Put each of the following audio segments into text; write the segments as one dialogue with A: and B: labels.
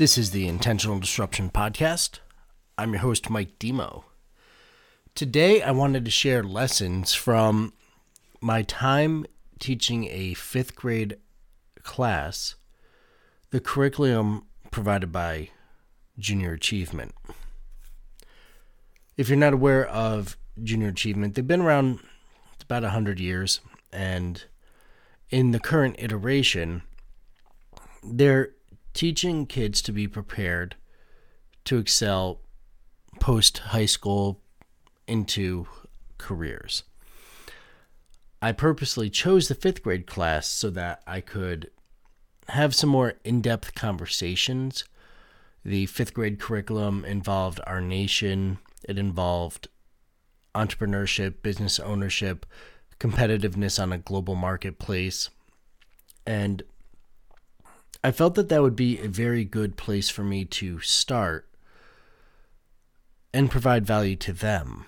A: This is the Intentional Disruption Podcast. I'm your host, Mike Demo. Today, I wanted to share lessons from my time teaching a fifth grade class, the curriculum provided by Junior Achievement. If you're not aware of Junior Achievement, they've been around about 100 years, and in the current iteration, they're teaching kids to be prepared to excel post high school into careers. I purposely chose the fifth grade class so that I could have some more in depth conversations. The fifth grade curriculum involved our nation, it involved entrepreneurship, business ownership, competitiveness on a global marketplace. And I felt that that would be a very good place for me to start and provide value to them.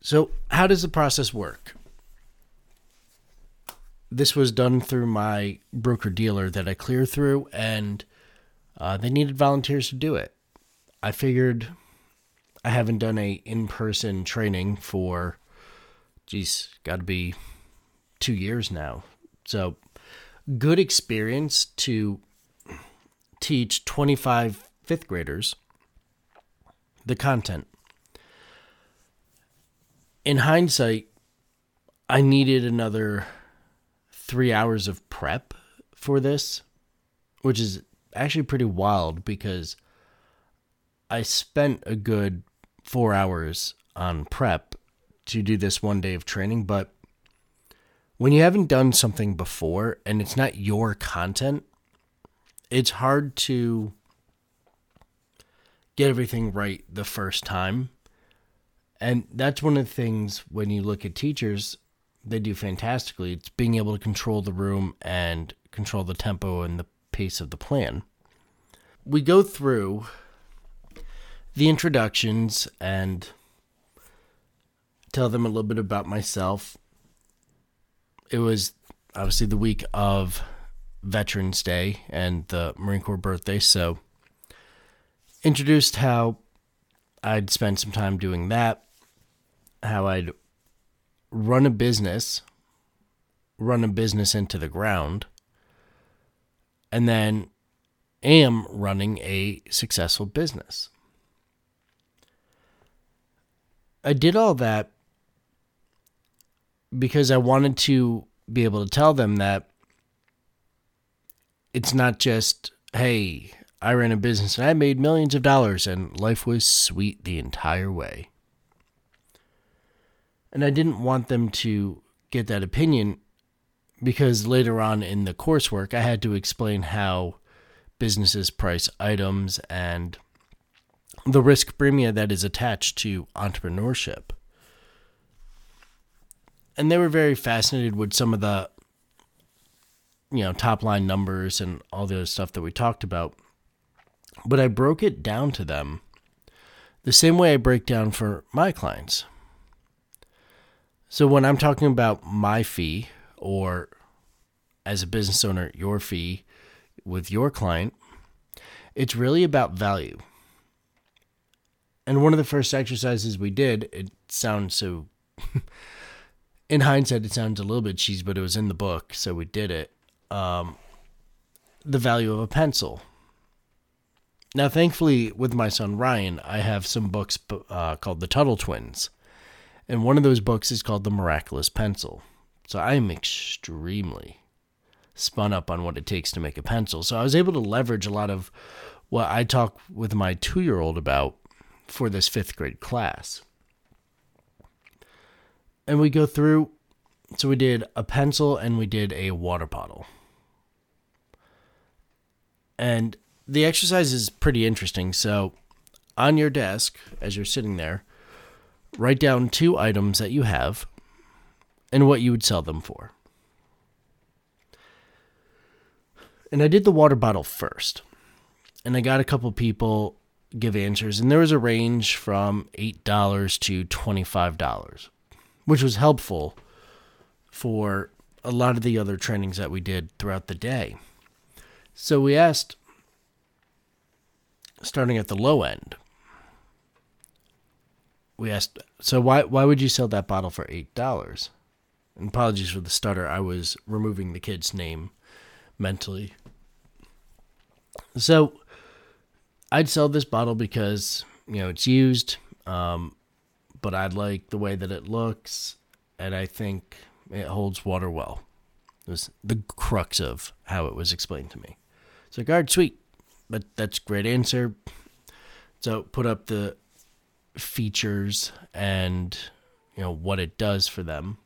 A: So, how does the process work? This was done through my broker dealer that I clear through, and uh, they needed volunteers to do it. I figured I haven't done a in person training for, geez, got to be two years now. So, good experience to teach 25 fifth graders the content. In hindsight, I needed another three hours of prep for this, which is actually pretty wild because I spent a good four hours on prep to do this one day of training, but when you haven't done something before and it's not your content, it's hard to get everything right the first time. And that's one of the things when you look at teachers, they do fantastically. It's being able to control the room and control the tempo and the pace of the plan. We go through the introductions and tell them a little bit about myself it was obviously the week of Veterans Day and the Marine Corps birthday, so introduced how I'd spend some time doing that, how I'd run a business, run a business into the ground, and then am running a successful business. I did all that because I wanted to be able to tell them that it's not just, hey, I ran a business and I made millions of dollars and life was sweet the entire way. And I didn't want them to get that opinion because later on in the coursework, I had to explain how businesses price items and the risk premium that is attached to entrepreneurship and they were very fascinated with some of the you know top line numbers and all the other stuff that we talked about. But i broke it down to them the same way i break down for my clients. So when i'm talking about my fee or as a business owner your fee with your client it's really about value. And one of the first exercises we did it sounds so in hindsight, it sounds a little bit cheesy, but it was in the book, so we did it. Um, the value of a pencil. Now, thankfully, with my son Ryan, I have some books uh, called The Tuttle Twins. And one of those books is called The Miraculous Pencil. So I am extremely spun up on what it takes to make a pencil. So I was able to leverage a lot of what I talk with my two year old about for this fifth grade class and we go through. So we did a pencil and we did a water bottle. And the exercise is pretty interesting. So on your desk, as you're sitting there, write down two items that you have and what you would sell them for. And I did the water bottle first. And I got a couple people give answers, and there was a range from $8 to $25 which was helpful for a lot of the other trainings that we did throughout the day. So we asked, starting at the low end, we asked, so why why would you sell that bottle for eight dollars? And apologies for the stutter. I was removing the kid's name mentally. So I'd sell this bottle because you know it's used, um, but I like the way that it looks, and I think it holds water well. It was the crux of how it was explained to me. So, guard, sweet, but that's great answer. So, put up the features and you know what it does for them,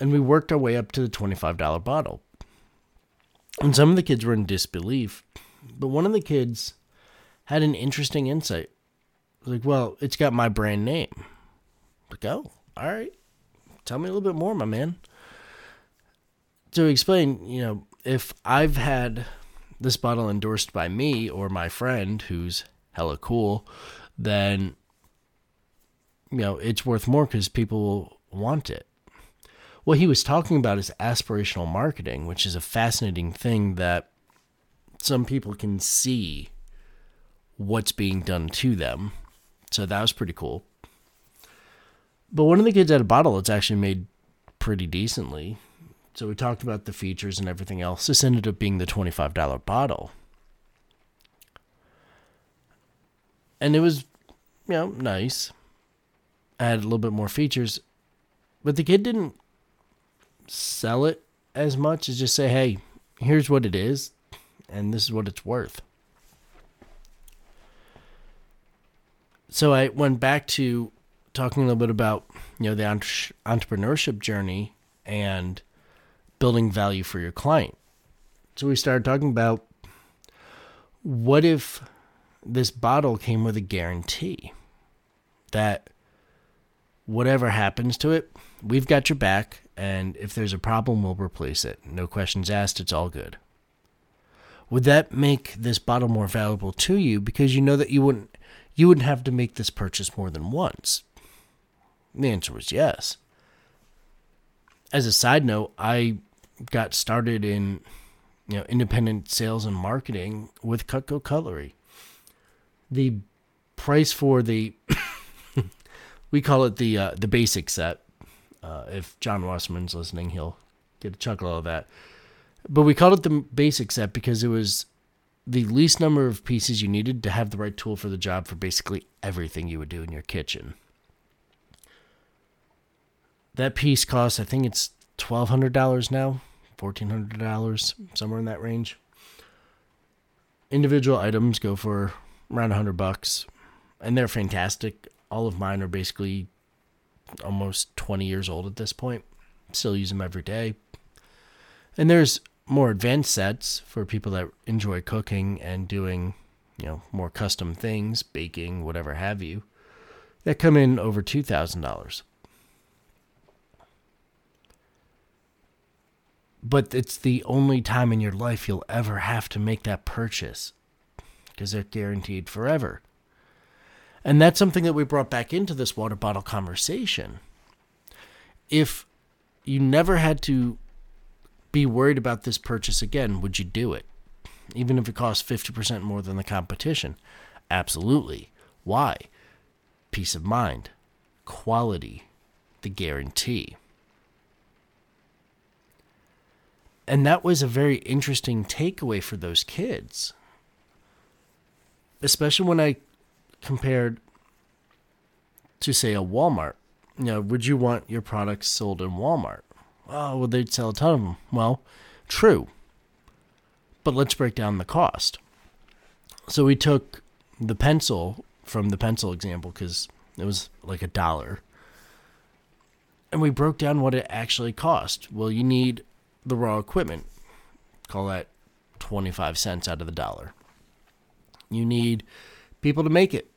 A: and we worked our way up to the twenty-five dollar bottle. And some of the kids were in disbelief, but one of the kids had an interesting insight. Like, well, it's got my brand name. Like, oh, all right. Tell me a little bit more, my man. To explain, you know, if I've had this bottle endorsed by me or my friend who's hella cool, then, you know, it's worth more because people want it. What he was talking about is aspirational marketing, which is a fascinating thing that some people can see what's being done to them. So that was pretty cool. But one of the kids had a bottle that's actually made pretty decently. So we talked about the features and everything else. This ended up being the $25 bottle. And it was, you know, nice. Had a little bit more features. But the kid didn't sell it as much as just say, hey, here's what it is, and this is what it's worth. So I went back to talking a little bit about you know the entrepreneurship journey and building value for your client. So we started talking about what if this bottle came with a guarantee that whatever happens to it, we've got your back, and if there's a problem, we'll replace it. No questions asked, it's all good. Would that make this bottle more valuable to you because you know that you wouldn't you wouldn't have to make this purchase more than once? The answer was yes. As a side note, I got started in you know independent sales and marketing with Cutco Cutlery. The price for the we call it the uh, the basic set. Uh, if John Wasserman's listening, he'll get a chuckle out of that. But we called it the basic set because it was the least number of pieces you needed to have the right tool for the job for basically everything you would do in your kitchen. That piece costs, I think it's twelve hundred dollars now, fourteen hundred dollars, somewhere in that range. Individual items go for around a hundred bucks, and they're fantastic. All of mine are basically almost twenty years old at this point. Still use them every day. And there's more advanced sets for people that enjoy cooking and doing, you know, more custom things, baking, whatever have you, that come in over $2,000. But it's the only time in your life you'll ever have to make that purchase because they're guaranteed forever. And that's something that we brought back into this water bottle conversation. If you never had to be worried about this purchase again, would you do it? Even if it costs 50% more than the competition? Absolutely. Why? Peace of mind, quality, the guarantee. And that was a very interesting takeaway for those kids. Especially when I compared to, say, a Walmart. You know, would you want your products sold in Walmart? Oh, well, they'd sell a ton of them. Well, true. But let's break down the cost. So we took the pencil from the pencil example because it was like a dollar. And we broke down what it actually cost. Well, you need the raw equipment. Call that 25 cents out of the dollar. You need people to make it.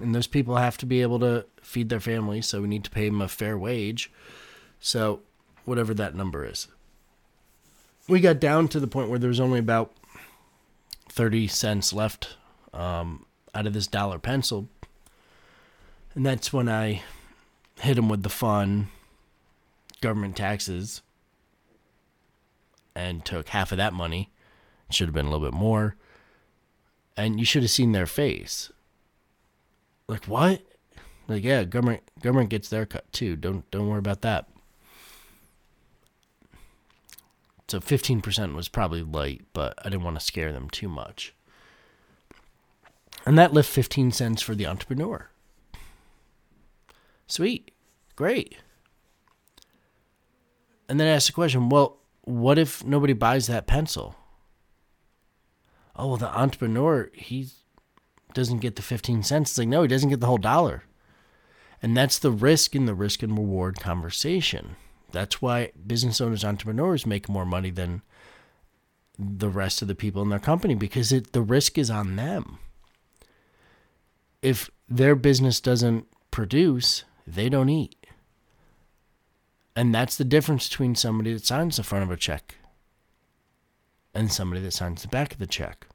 A: And those people have to be able to feed their families, so we need to pay them a fair wage. So whatever that number is. We got down to the point where there was only about 30 cents left um, out of this dollar pencil. And that's when I hit him with the fun government taxes and took half of that money It Should have been a little bit more. And you should have seen their face. Like what? Like yeah, government government gets their cut too. Don't don't worry about that. So 15% was probably light, but I didn't want to scare them too much. And that left 15 cents for the entrepreneur. Sweet. Great. And then I asked the question well, what if nobody buys that pencil? Oh, well, the entrepreneur, he doesn't get the 15 cents. It's like, no, he doesn't get the whole dollar. And that's the risk in the risk and reward conversation. That's why business owners, entrepreneurs make more money than the rest of the people in their company because it, the risk is on them. If their business doesn't produce, they don't eat. And that's the difference between somebody that signs the front of a check and somebody that signs the back of the check.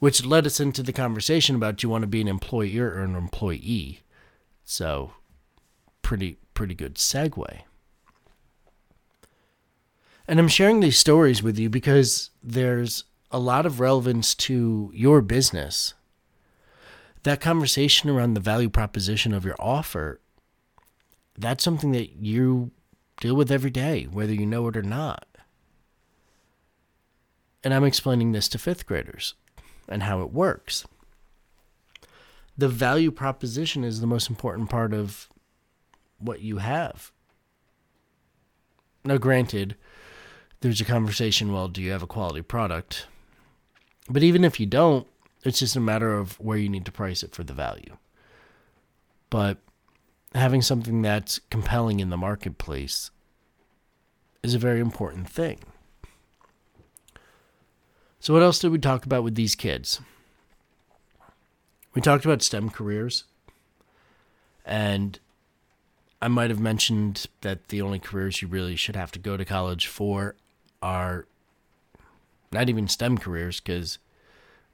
A: Which led us into the conversation about do you want to be an employer or an employee? So, pretty pretty good segue. And I'm sharing these stories with you because there's a lot of relevance to your business. That conversation around the value proposition of your offer, that's something that you deal with every day, whether you know it or not. And I'm explaining this to fifth graders and how it works. The value proposition is the most important part of what you have. Now, granted, there's a conversation well, do you have a quality product? But even if you don't, it's just a matter of where you need to price it for the value. But having something that's compelling in the marketplace is a very important thing. So, what else did we talk about with these kids? We talked about STEM careers and I might have mentioned that the only careers you really should have to go to college for are not even STEM careers, because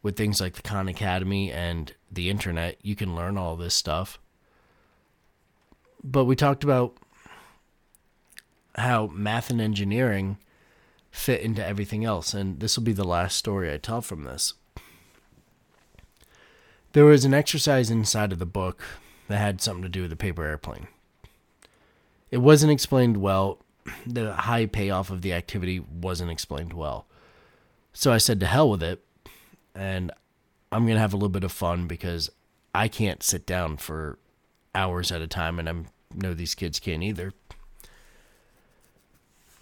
A: with things like the Khan Academy and the internet, you can learn all this stuff. But we talked about how math and engineering fit into everything else, and this will be the last story I tell from this. There was an exercise inside of the book that had something to do with the paper airplane. It wasn't explained well. The high payoff of the activity wasn't explained well. So I said to hell with it. And I'm going to have a little bit of fun because I can't sit down for hours at a time and I know these kids can't either.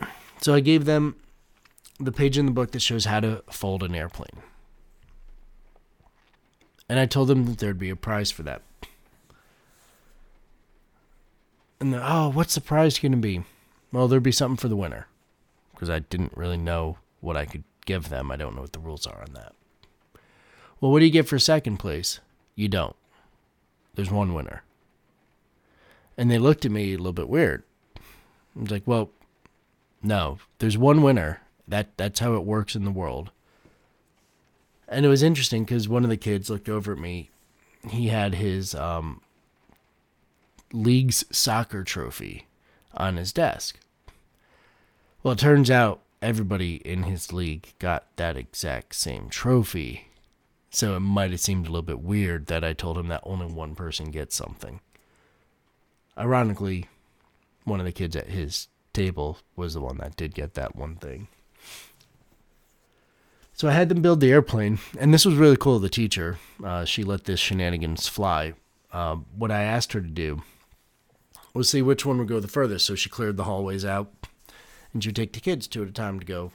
A: So I gave them the page in the book that shows how to fold an airplane. And I told them that there'd be a prize for that. And the, oh, what's the prize going to be? Well, there'd be something for the winner because I didn't really know what I could give them. I don't know what the rules are on that. Well, what do you get for second place? You don't. There's one winner. And they looked at me a little bit weird. I was like, well, no, there's one winner. That that's how it works in the world. And it was interesting because one of the kids looked over at me. He had his um, league's soccer trophy on his desk. Well, it turns out everybody in his league got that exact same trophy. So it might have seemed a little bit weird that I told him that only one person gets something. Ironically, one of the kids at his table was the one that did get that one thing. So I had them build the airplane, and this was really cool. The teacher, uh, she let this shenanigans fly. Uh, what I asked her to do We'll see which one would go the furthest. So she cleared the hallways out, and she would take the kids two at a time to go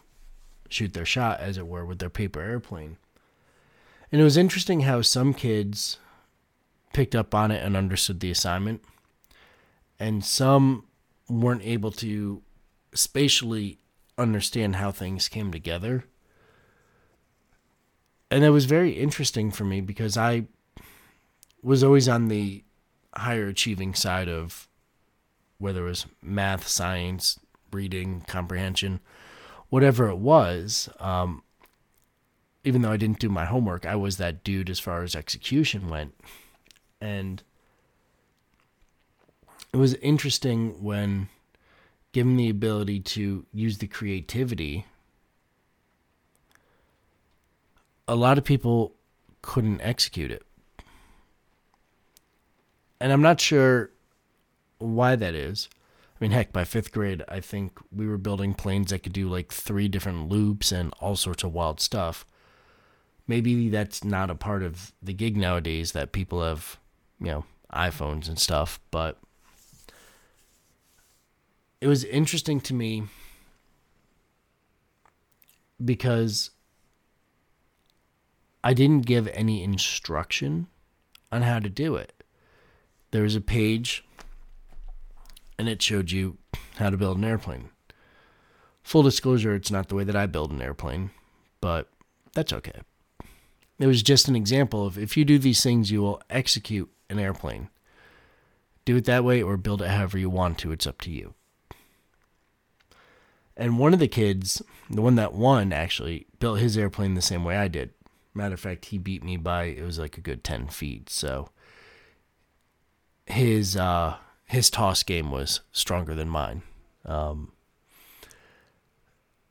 A: shoot their shot, as it were, with their paper airplane. And it was interesting how some kids picked up on it and understood the assignment, and some weren't able to spatially understand how things came together. And it was very interesting for me because I was always on the higher achieving side of whether it was math, science, reading, comprehension, whatever it was. Um, even though I didn't do my homework, I was that dude as far as execution went. And it was interesting when given the ability to use the creativity a lot of people couldn't execute it. And I'm not sure why that is. I mean, heck, by fifth grade, I think we were building planes that could do like three different loops and all sorts of wild stuff. Maybe that's not a part of the gig nowadays that people have, you know, iPhones and stuff, but it was interesting to me because I didn't give any instruction on how to do it. There was a page and it showed you how to build an airplane. Full disclosure, it's not the way that I build an airplane, but that's okay. It was just an example of if you do these things, you will execute an airplane. Do it that way or build it however you want to. It's up to you. And one of the kids, the one that won, actually built his airplane the same way I did. Matter of fact, he beat me by it was like a good ten feet. So his uh, his toss game was stronger than mine. Um,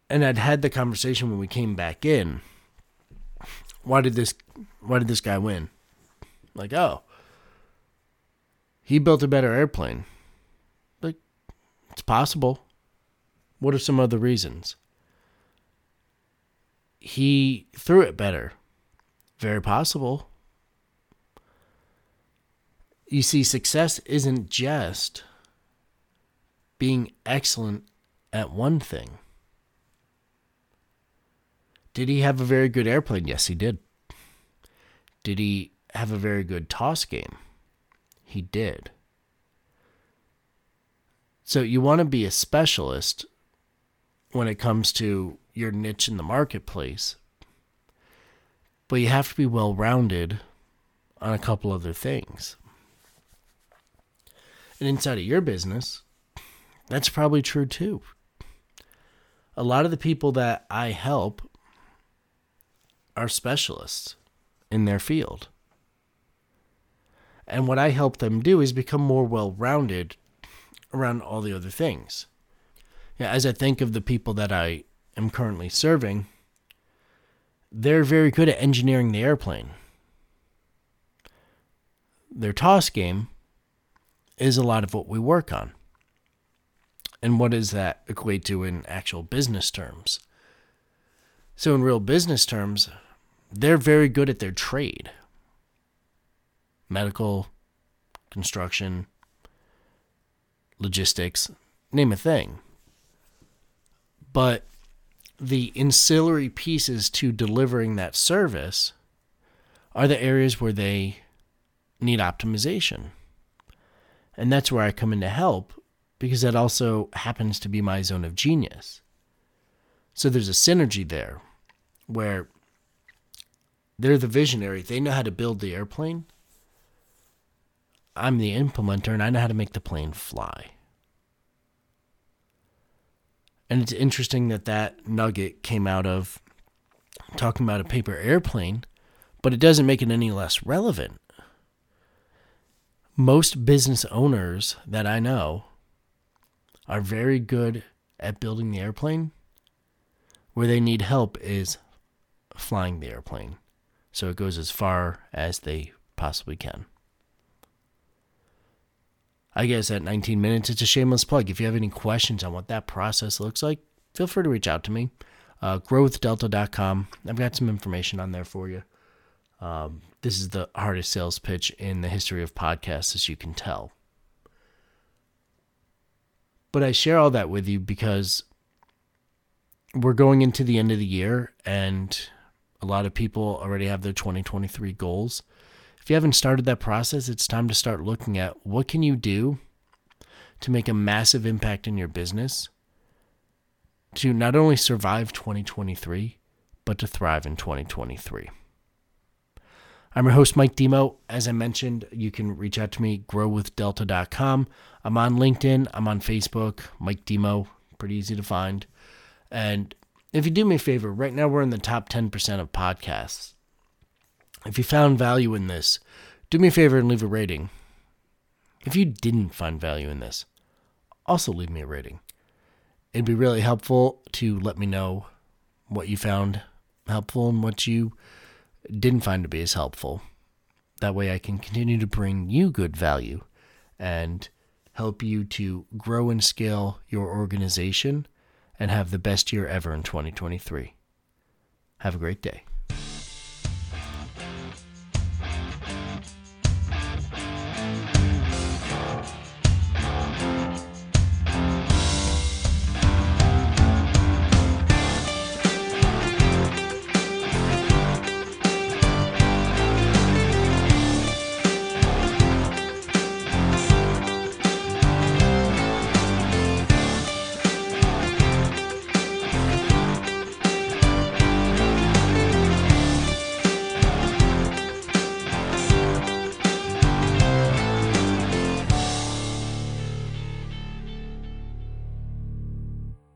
A: and I'd had the conversation when we came back in. Why did this? Why did this guy win? Like, oh, he built a better airplane. Like, it's possible. What are some other reasons? He threw it better. Very possible. You see, success isn't just being excellent at one thing. Did he have a very good airplane? Yes, he did. Did he have a very good toss game? He did. So you want to be a specialist when it comes to your niche in the marketplace. But you have to be well rounded on a couple other things. And inside of your business, that's probably true too. A lot of the people that I help are specialists in their field. And what I help them do is become more well rounded around all the other things yeah, as I think of the people that I am currently serving, they're very good at engineering the airplane. Their toss game is a lot of what we work on. And what does that equate to in actual business terms? So, in real business terms, they're very good at their trade medical, construction, logistics, name a thing. But the ancillary pieces to delivering that service are the areas where they need optimization. And that's where I come in to help because that also happens to be my zone of genius. So there's a synergy there where they're the visionary, they know how to build the airplane. I'm the implementer and I know how to make the plane fly. And it's interesting that that nugget came out of talking about a paper airplane, but it doesn't make it any less relevant. Most business owners that I know are very good at building the airplane. Where they need help is flying the airplane. So it goes as far as they possibly can. I guess at 19 minutes, it's a shameless plug. If you have any questions on what that process looks like, feel free to reach out to me. Uh. I've got some information on there for you. Um, this is the hardest sales pitch in the history of podcasts, as you can tell. But I share all that with you because we're going into the end of the year, and a lot of people already have their 2023 goals. If you haven't started that process, it's time to start looking at what can you do to make a massive impact in your business to not only survive 2023, but to thrive in 2023. I'm your host, Mike Demo. As I mentioned, you can reach out to me, growwithdelta.com. I'm on LinkedIn, I'm on Facebook, Mike Demo, pretty easy to find. And if you do me a favor, right now we're in the top 10% of podcasts. If you found value in this, do me a favor and leave a rating. If you didn't find value in this, also leave me a rating. It'd be really helpful to let me know what you found helpful and what you didn't find to be as helpful. That way, I can continue to bring you good value and help you to grow and scale your organization and have the best year ever in 2023. Have a great day.